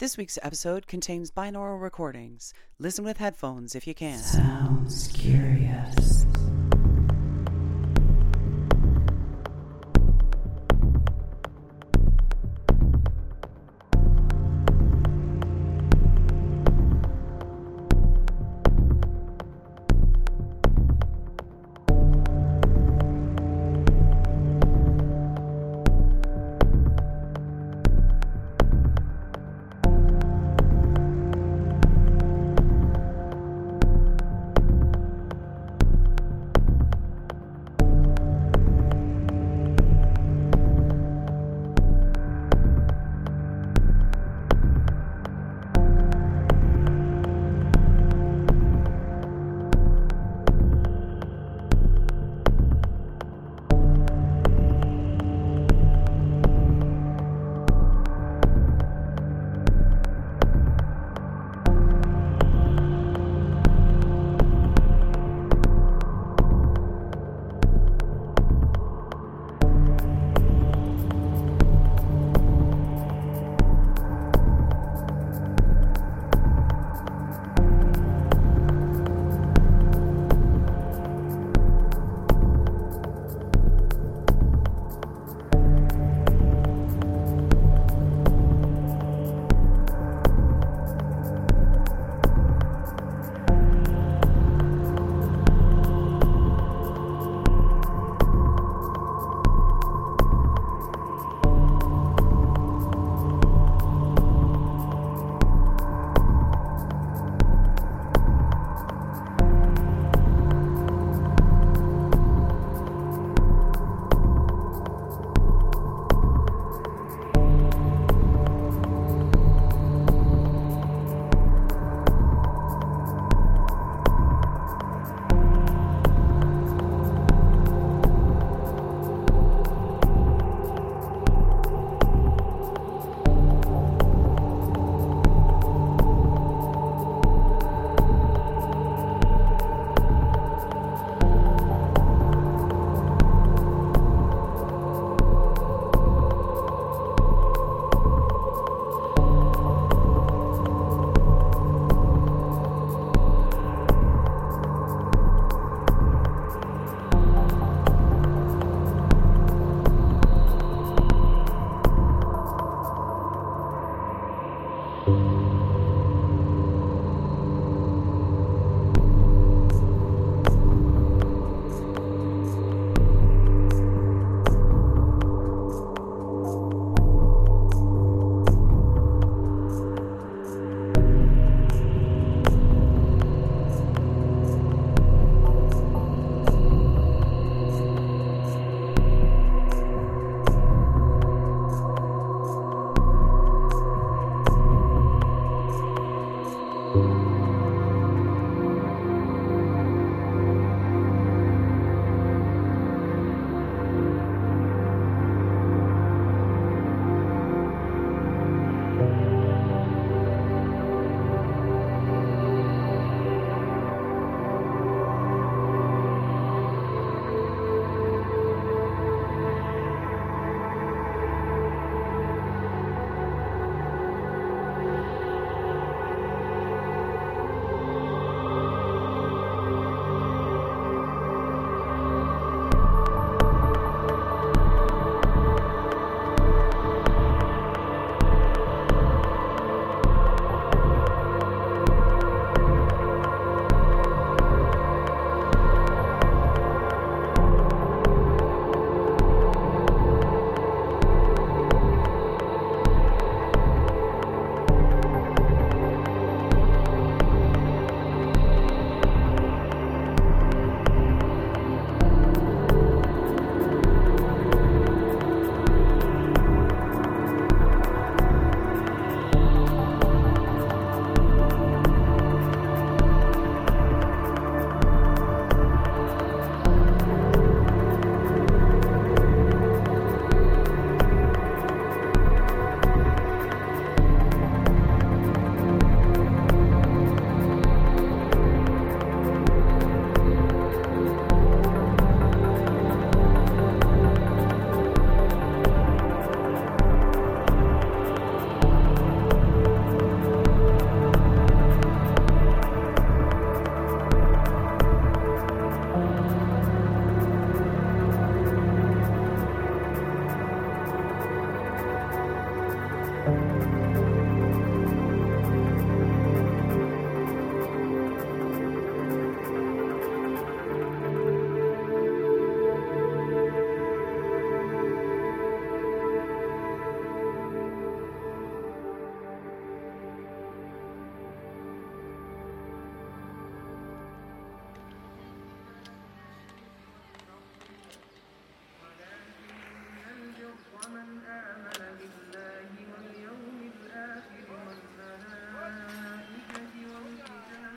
This week's episode contains binaural recordings. Listen with headphones if you can. Sounds curious.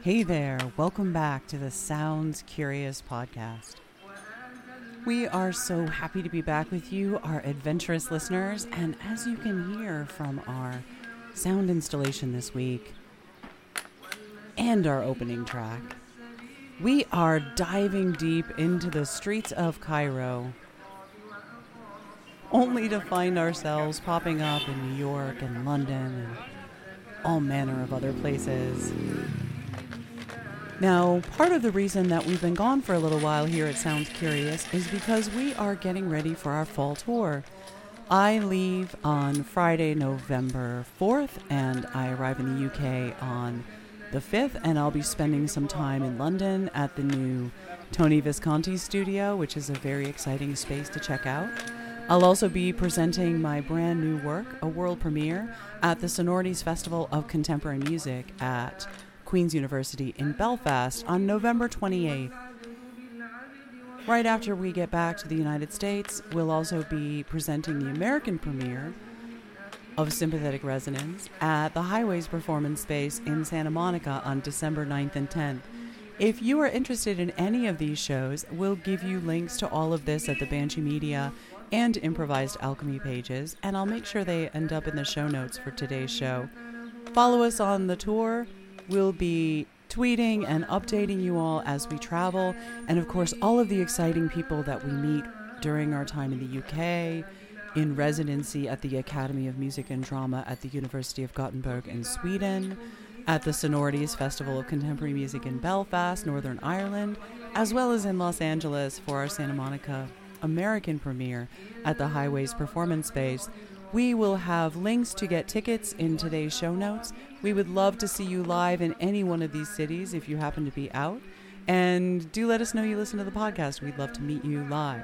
Hey there, welcome back to the Sounds Curious podcast. We are so happy to be back with you, our adventurous listeners, and as you can hear from our sound installation this week and our opening track, we are diving deep into the streets of Cairo, only to find ourselves popping up in New York and London and all manner of other places. Now, part of the reason that we've been gone for a little while here at Sounds Curious is because we are getting ready for our fall tour. I leave on Friday, November 4th, and I arrive in the UK on the 5th, and I'll be spending some time in London at the new Tony Visconti studio, which is a very exciting space to check out. I'll also be presenting my brand new work, a world premiere, at the Sonorities Festival of Contemporary Music at Queen's University in Belfast on November 28th. Right after we get back to the United States, we'll also be presenting the American premiere of Sympathetic Resonance at the Highways Performance Space in Santa Monica on December 9th and 10th. If you are interested in any of these shows, we'll give you links to all of this at the Banshee Media and Improvised Alchemy pages, and I'll make sure they end up in the show notes for today's show. Follow us on the tour We'll be tweeting and updating you all as we travel, and of course, all of the exciting people that we meet during our time in the UK, in residency at the Academy of Music and Drama at the University of Gothenburg in Sweden, at the Sonorities Festival of Contemporary Music in Belfast, Northern Ireland, as well as in Los Angeles for our Santa Monica American premiere at the Highways Performance Space we will have links to get tickets in today's show notes. We would love to see you live in any one of these cities if you happen to be out. And do let us know you listen to the podcast. We'd love to meet you live.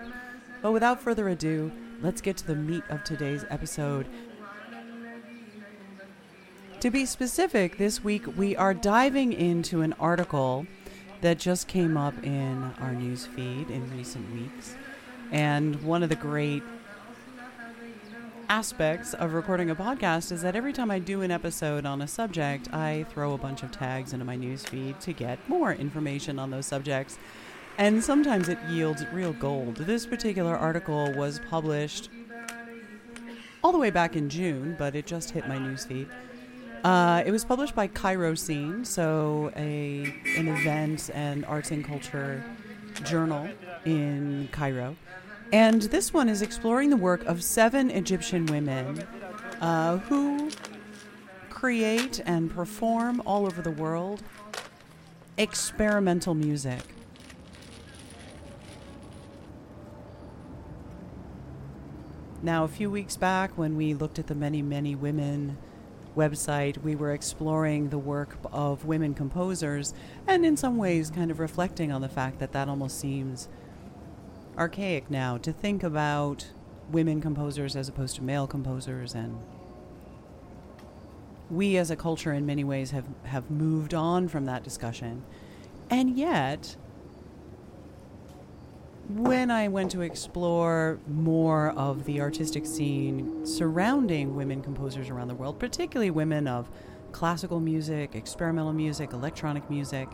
But without further ado, let's get to the meat of today's episode. To be specific, this week we are diving into an article that just came up in our news feed in recent weeks. And one of the great aspects of recording a podcast is that every time I do an episode on a subject, I throw a bunch of tags into my newsfeed to get more information on those subjects. And sometimes it yields real gold. This particular article was published all the way back in June, but it just hit my newsfeed. Uh, it was published by Cairo Scene, so a an event and arts and culture journal in Cairo. And this one is exploring the work of seven Egyptian women uh, who create and perform all over the world experimental music. Now, a few weeks back, when we looked at the Many, Many Women website, we were exploring the work of women composers and, in some ways, kind of reflecting on the fact that that almost seems archaic now to think about women composers as opposed to male composers and we as a culture in many ways have, have moved on from that discussion. And yet, when I went to explore more of the artistic scene surrounding women composers around the world, particularly women of classical music, experimental music, electronic music,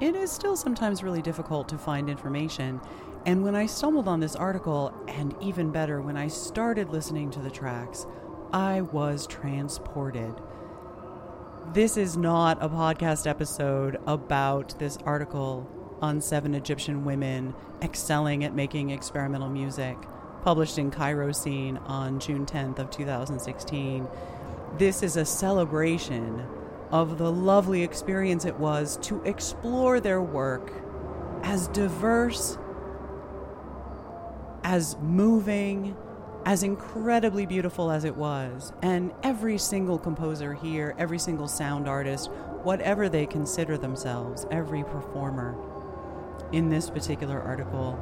it is still sometimes really difficult to find information. And when I stumbled on this article, and even better, when I started listening to the tracks, I was transported. This is not a podcast episode about this article on seven Egyptian women excelling at making experimental music, published in Cairo Scene on June 10th of 2016. This is a celebration of the lovely experience it was to explore their work as diverse as moving, as incredibly beautiful as it was. And every single composer here, every single sound artist, whatever they consider themselves, every performer in this particular article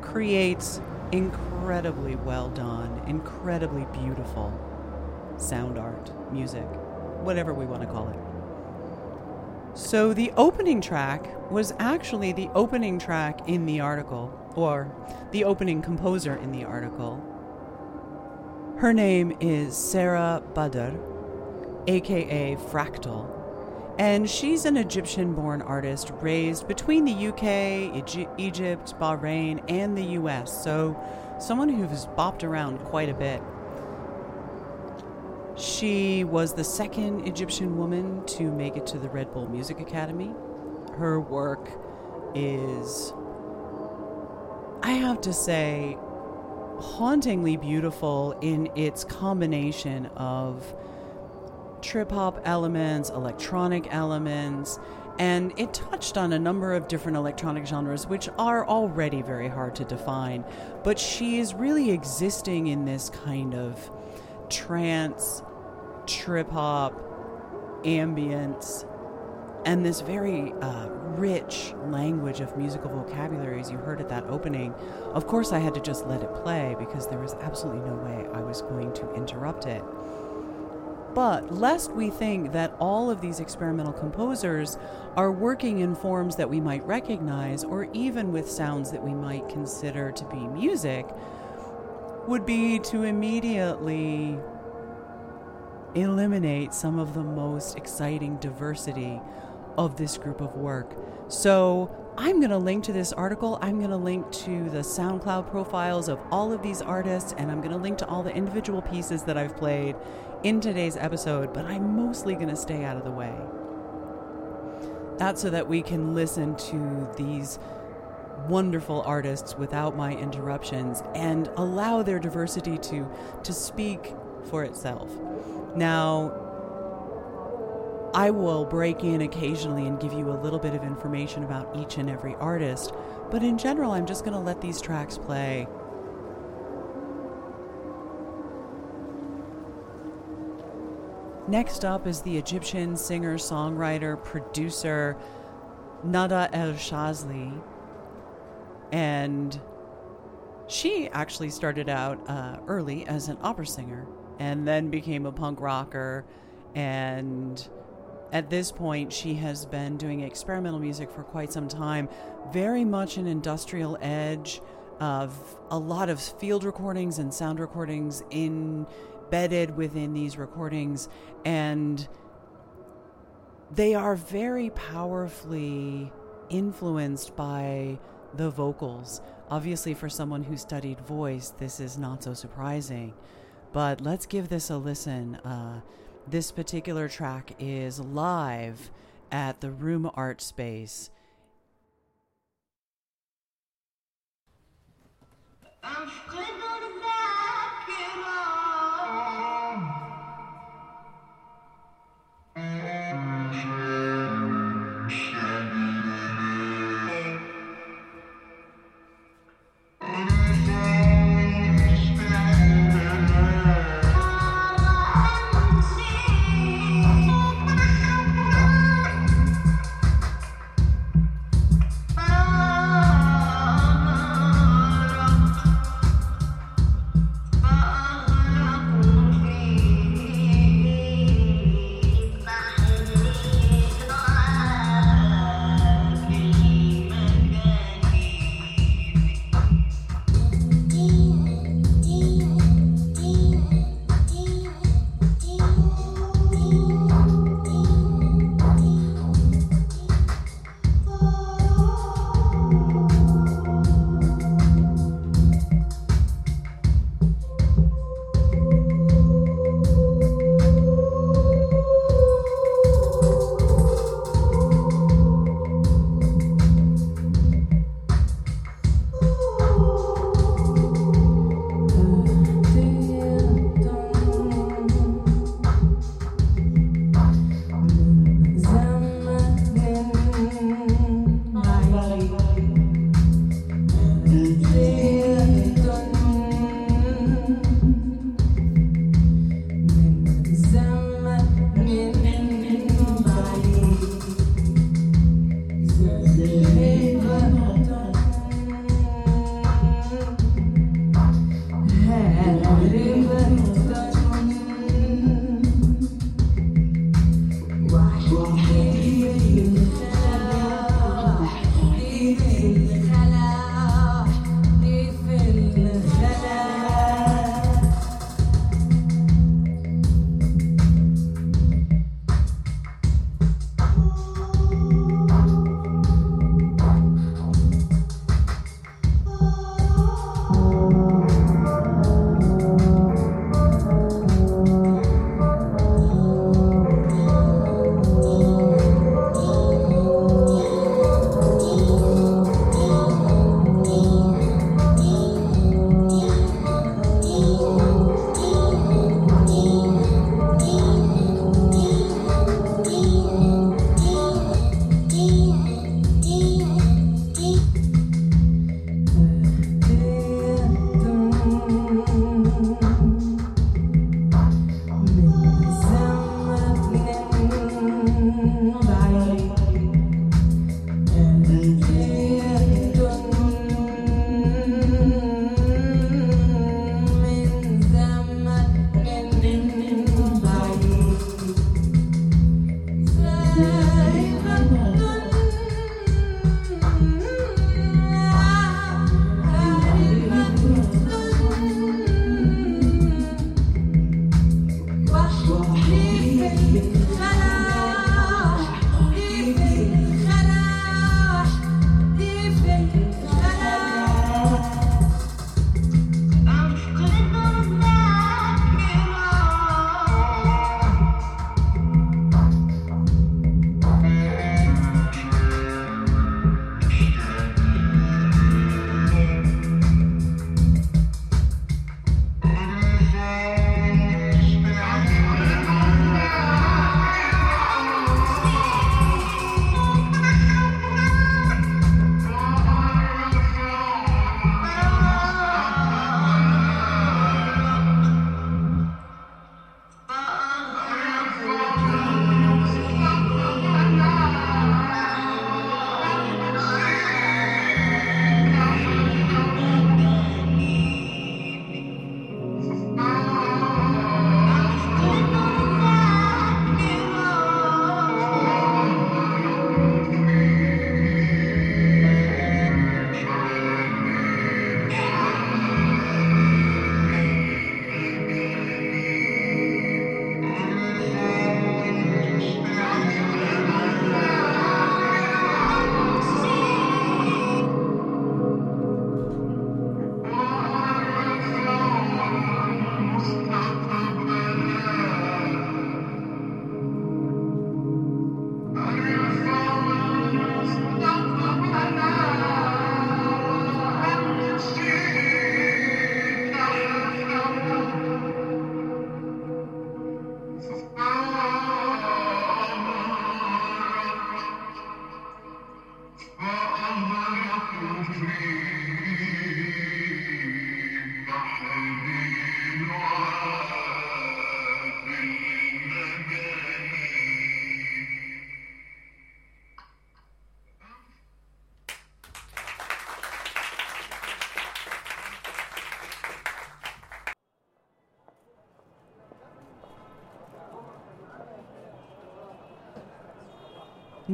creates incredibly well done, incredibly beautiful sound art, music, whatever we want to call it. So the opening track was actually the opening track in the article, or the opening composer in the article. Her name is Sarah Badr, aka Fractal, And she's an Egyptian born artist raised between the UK, Egypt, Bahrain, and the US. So, someone who's bopped around quite a bit. She was the second Egyptian woman to make it to the Red Bull Music Academy. Her work is, I have to say, hauntingly beautiful in its combination of trip hop elements, electronic elements, and it touched on a number of different electronic genres, which are already very hard to define. But she is really existing in this kind of trance, trip hop, ambience, and this very uh, rich language of musical vocabulary, as you heard at that opening. Of course, I had to just let it play because there was absolutely no way I was going to interrupt it. But lest we think that all of these experimental composers are working in forms that we might recognize, or even with sounds that we might consider to be music, would be to immediately eliminate some of the most exciting diversity of this group of work. So I'm going to link to this article. I'm going to link to the SoundCloud profiles of all of these artists, and I'm going to link to all the individual pieces that I've played in today's episode, but I'm mostly going to stay out of the way. That's so that we can listen to these wonderful artists without my interruptions and allow their diversity to, to speak for itself. Now, I will break in occasionally and give you a little bit of information about each and every artist, but in general, I'm just going to let these tracks play. Next up is the Egyptian singer, songwriter, producer Nada El Shazly. And she actually started out uh, early as an opera singer and then became a punk rocker and at this point, she has been doing experimental music for quite some time, very much an industrial edge of a lot of field recordings and sound recordings embedded within these recordings. And they are very powerfully influenced by the vocals. Obviously, for someone who studied voice, this is not so surprising. But let's give this a listen. Uh, this particular track is live at the Room Art Space.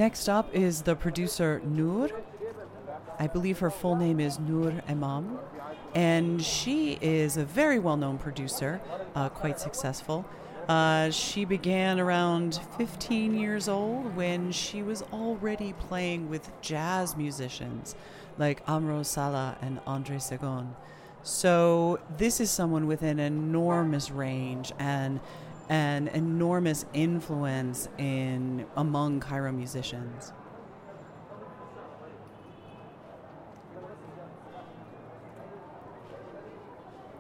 Next up is the producer Noor. I believe her full name is Noor Imam. And she is a very well known producer, uh, quite successful. Uh, she began around 15 years old when she was already playing with jazz musicians like Amro Salah and Andre Segon. So this is someone with an enormous range and an enormous influence in among Cairo musicians.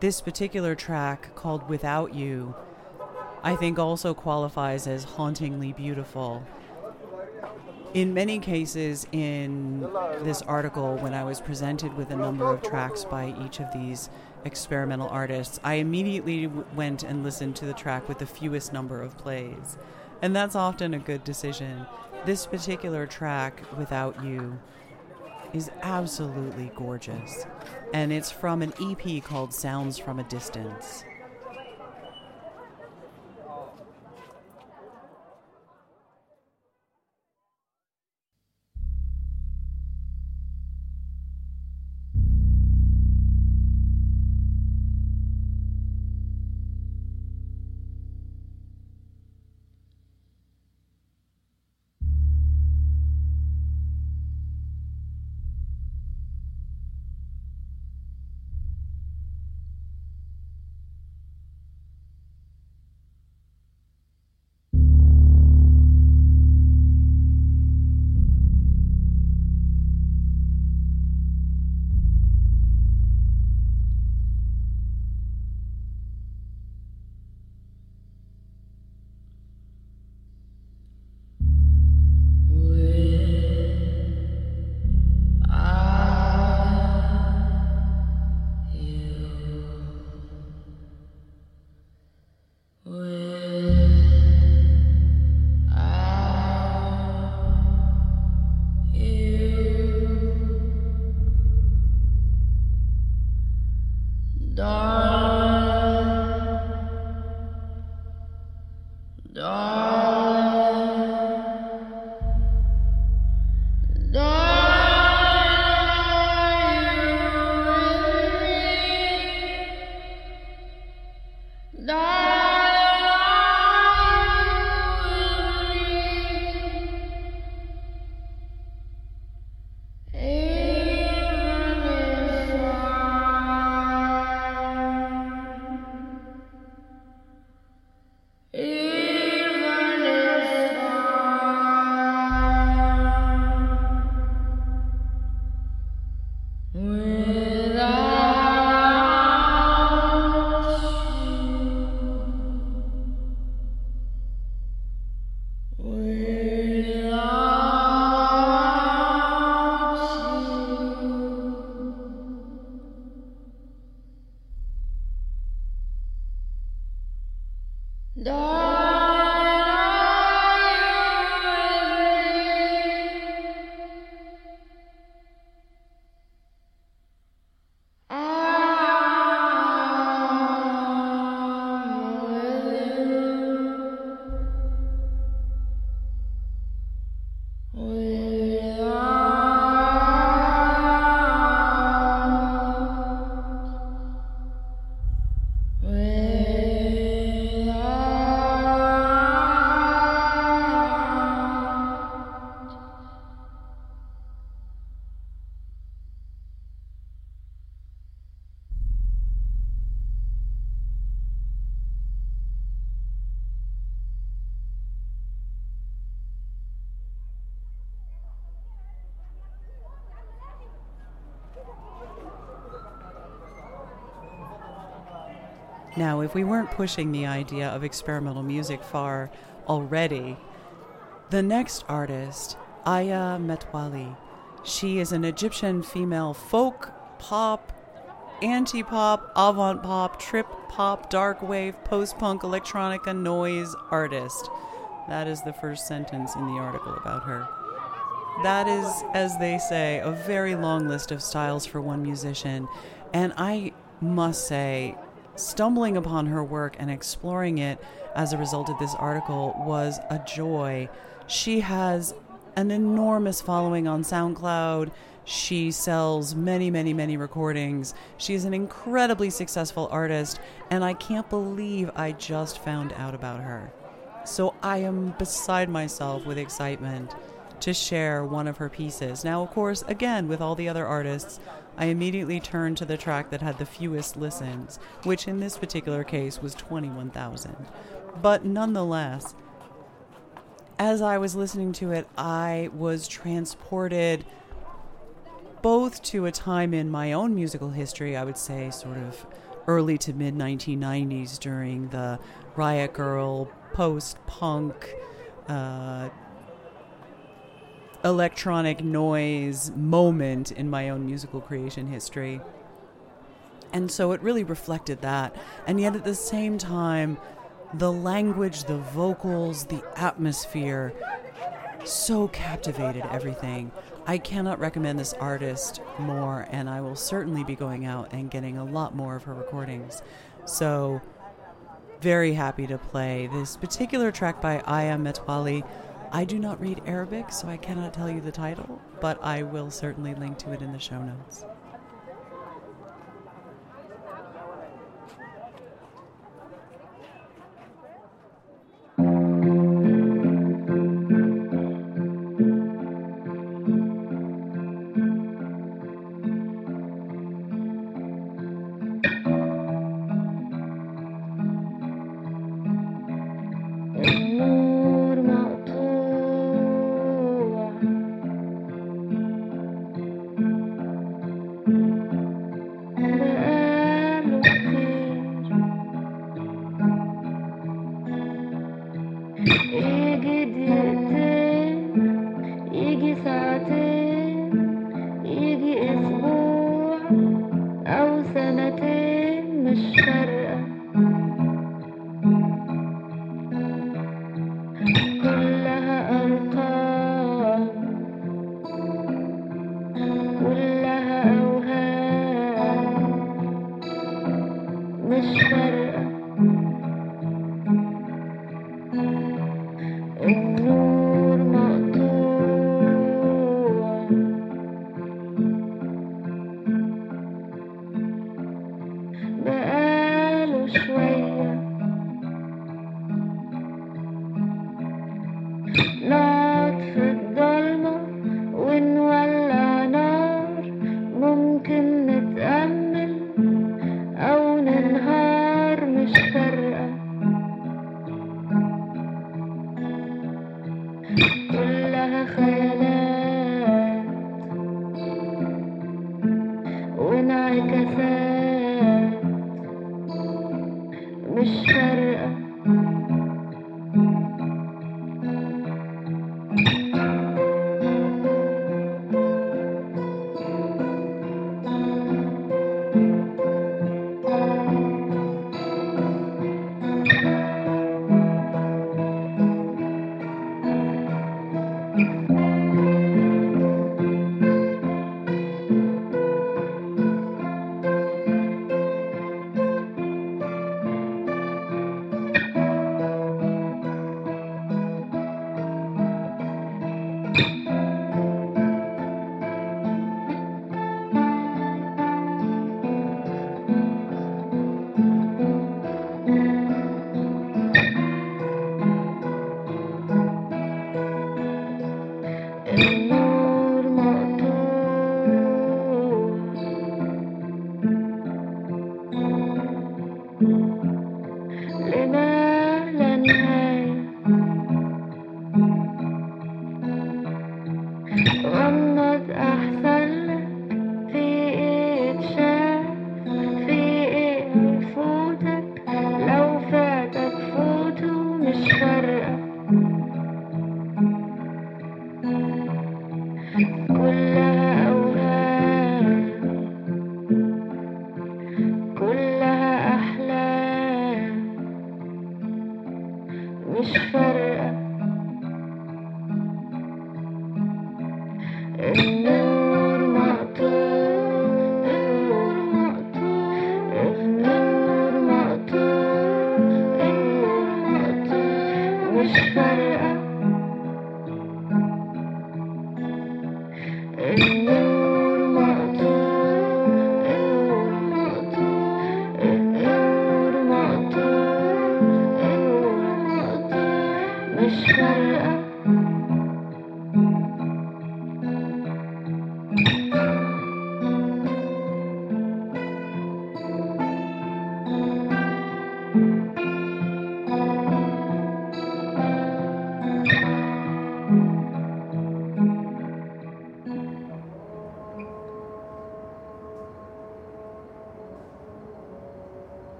This particular track called Without You I think also qualifies as hauntingly beautiful. In many cases, in this article, when I was presented with a number of tracks by each of these experimental artists, I immediately w- went and listened to the track with the fewest number of plays. And that's often a good decision. This particular track, Without You, is absolutely gorgeous. And it's from an EP called Sounds from a Distance. If we weren't pushing the idea of experimental music far already, the next artist, Aya Metwalli, she is an Egyptian female folk, pop, anti pop, avant pop, trip pop, dark wave, post punk, electronica, noise artist. That is the first sentence in the article about her. That is, as they say, a very long list of styles for one musician. And I must say, stumbling upon her work and exploring it as a result of this article was a joy. She has an enormous following on SoundCloud. She sells many, many, many recordings. She's an incredibly successful artist, and I can't believe I just found out about her. So I am beside myself with excitement to share one of her pieces. Now, of course, again, with all the other artists, I immediately turned to the track that had the fewest listens, which in this particular case was 21,000. But nonetheless, as I was listening to it, I was transported both to a time in my own musical history, I would say, sort of early to mid 1990s during the Riot Grrrl, post punk, uh, electronic noise moment in my own musical creation history. And so it really reflected that. And yet at the same time, the language, the vocals, the atmosphere so captivated everything. I cannot recommend this artist more, and I will certainly be going out and getting a lot more of her recordings. So, very happy to play this particular track by Aya Metwalli. I do not read Arabic, so I cannot tell you the title, but I will certainly link to it in the show notes.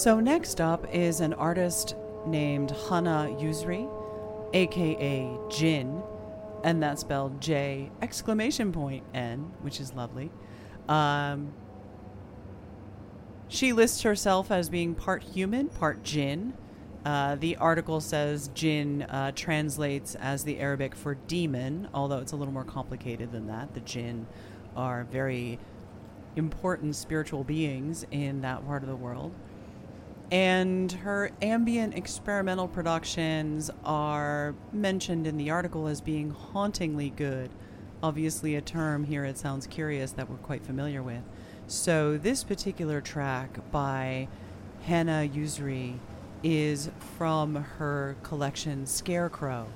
So next up is an artist named Hana Yusri, aka Jin, and that's spelled J exclamation point N, which is lovely. Um, she lists herself as being part human, part Jin. Uh, the article says Jinn uh, translates as the Arabic for demon, although it's a little more complicated than that. The Jinn are very important spiritual beings in that part of the world. And her ambient experimental productions are mentioned in the article as being hauntingly good. Obviously, a term here it sounds curious that we're quite familiar with. So, this particular track by Hana Yusri is from her collection Scarecrow.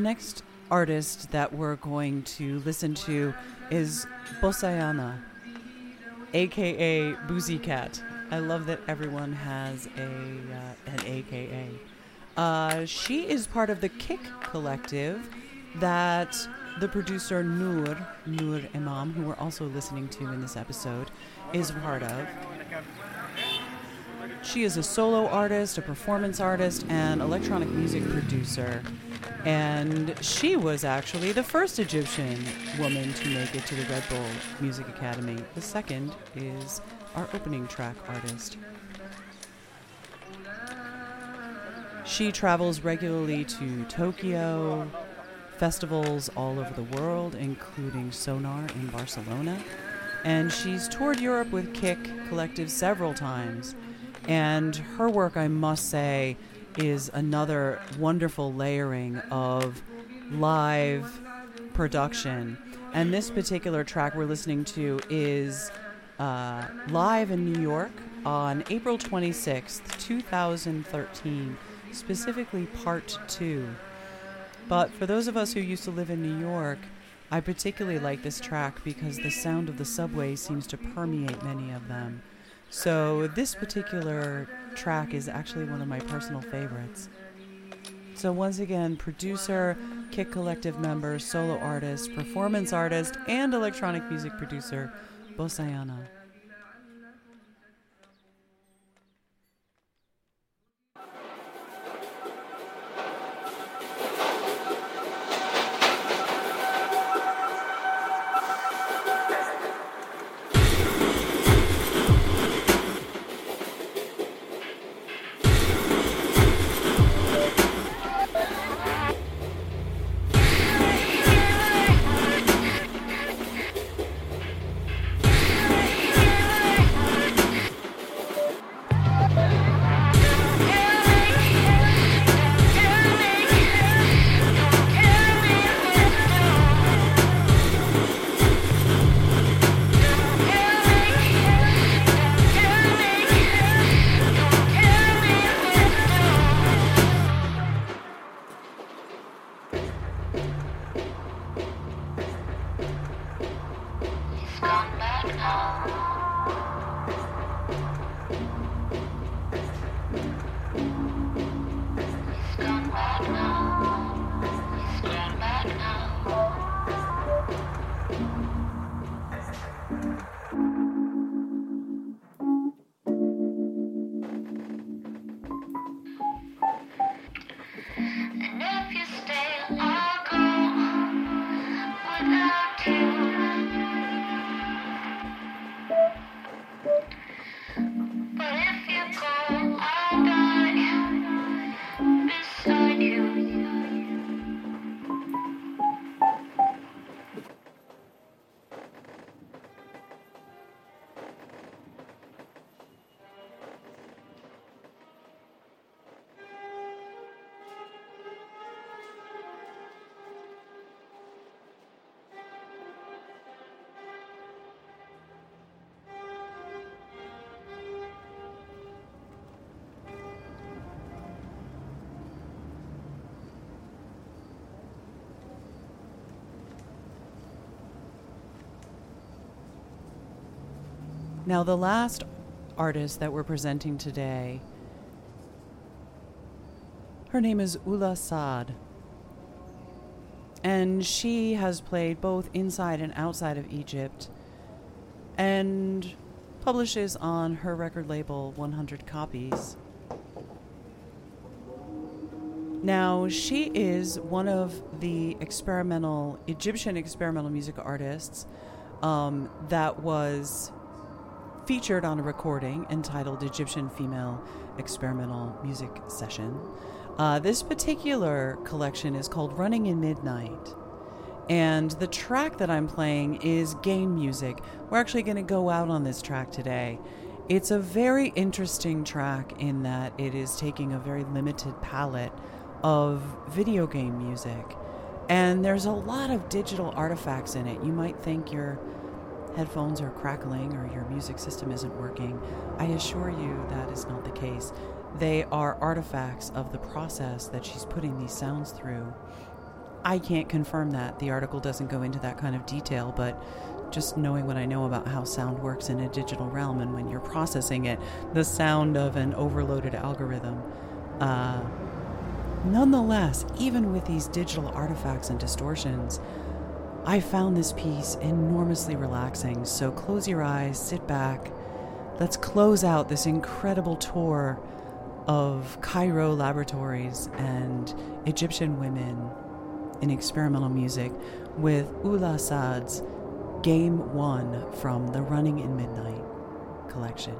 The next artist that we're going to listen to is Bosayana, aka Boozy Cat. I love that everyone has a uh, an AKA. Uh, she is part of the Kick Collective, that the producer Noor, Noor Imam, who we're also listening to in this episode, is part of. She is a solo artist, a performance artist, and electronic music producer. And she was actually the first Egyptian woman to make it to the Red Bull Music Academy. The second is our opening track artist. She travels regularly to Tokyo, festivals all over the world, including Sonar in Barcelona. And she's toured Europe with Kick Collective several times. And her work, I must say, is another wonderful layering of live production. And this particular track we're listening to is uh, live in New York on April 26th, 2013, specifically part two. But for those of us who used to live in New York, I particularly like this track because the sound of the subway seems to permeate many of them. So this particular track is actually one of my personal favorites. So once again, producer, Kick Collective member, solo artist, performance artist, and electronic music producer, Bosayana. Thank you. Now, the last artist that we're presenting today, her name is Ula Saad. And she has played both inside and outside of Egypt and publishes on her record label 100 Copies. Now, she is one of the experimental, Egyptian experimental music artists um, that was featured on a recording entitled Egyptian Female Experimental Music Session. Uh, this particular collection is called Running in Midnight. And the track that I'm playing is game music. We're actually going to go out on this track today. It's a very interesting track in that it is taking a very limited palette of video game music. And there's a lot of digital artifacts in it. You might think your headphones are crackling or your music system isn't working. I assure you that is not the case. They are artifacts of the process that she's putting these sounds through. I can't confirm that. The article doesn't go into that kind of detail, but just knowing what I know about how sound works in a digital realm and when you're processing it, the sound of an overloaded algorithm. Uh, Nonetheless, even with these digital artifacts and distortions, I found this piece enormously relaxing. So close your eyes, sit back. Let's close out this incredible tour of Cairo laboratories and Egyptian women in experimental music with Ula Saad's Game One from the Running in Midnight collection.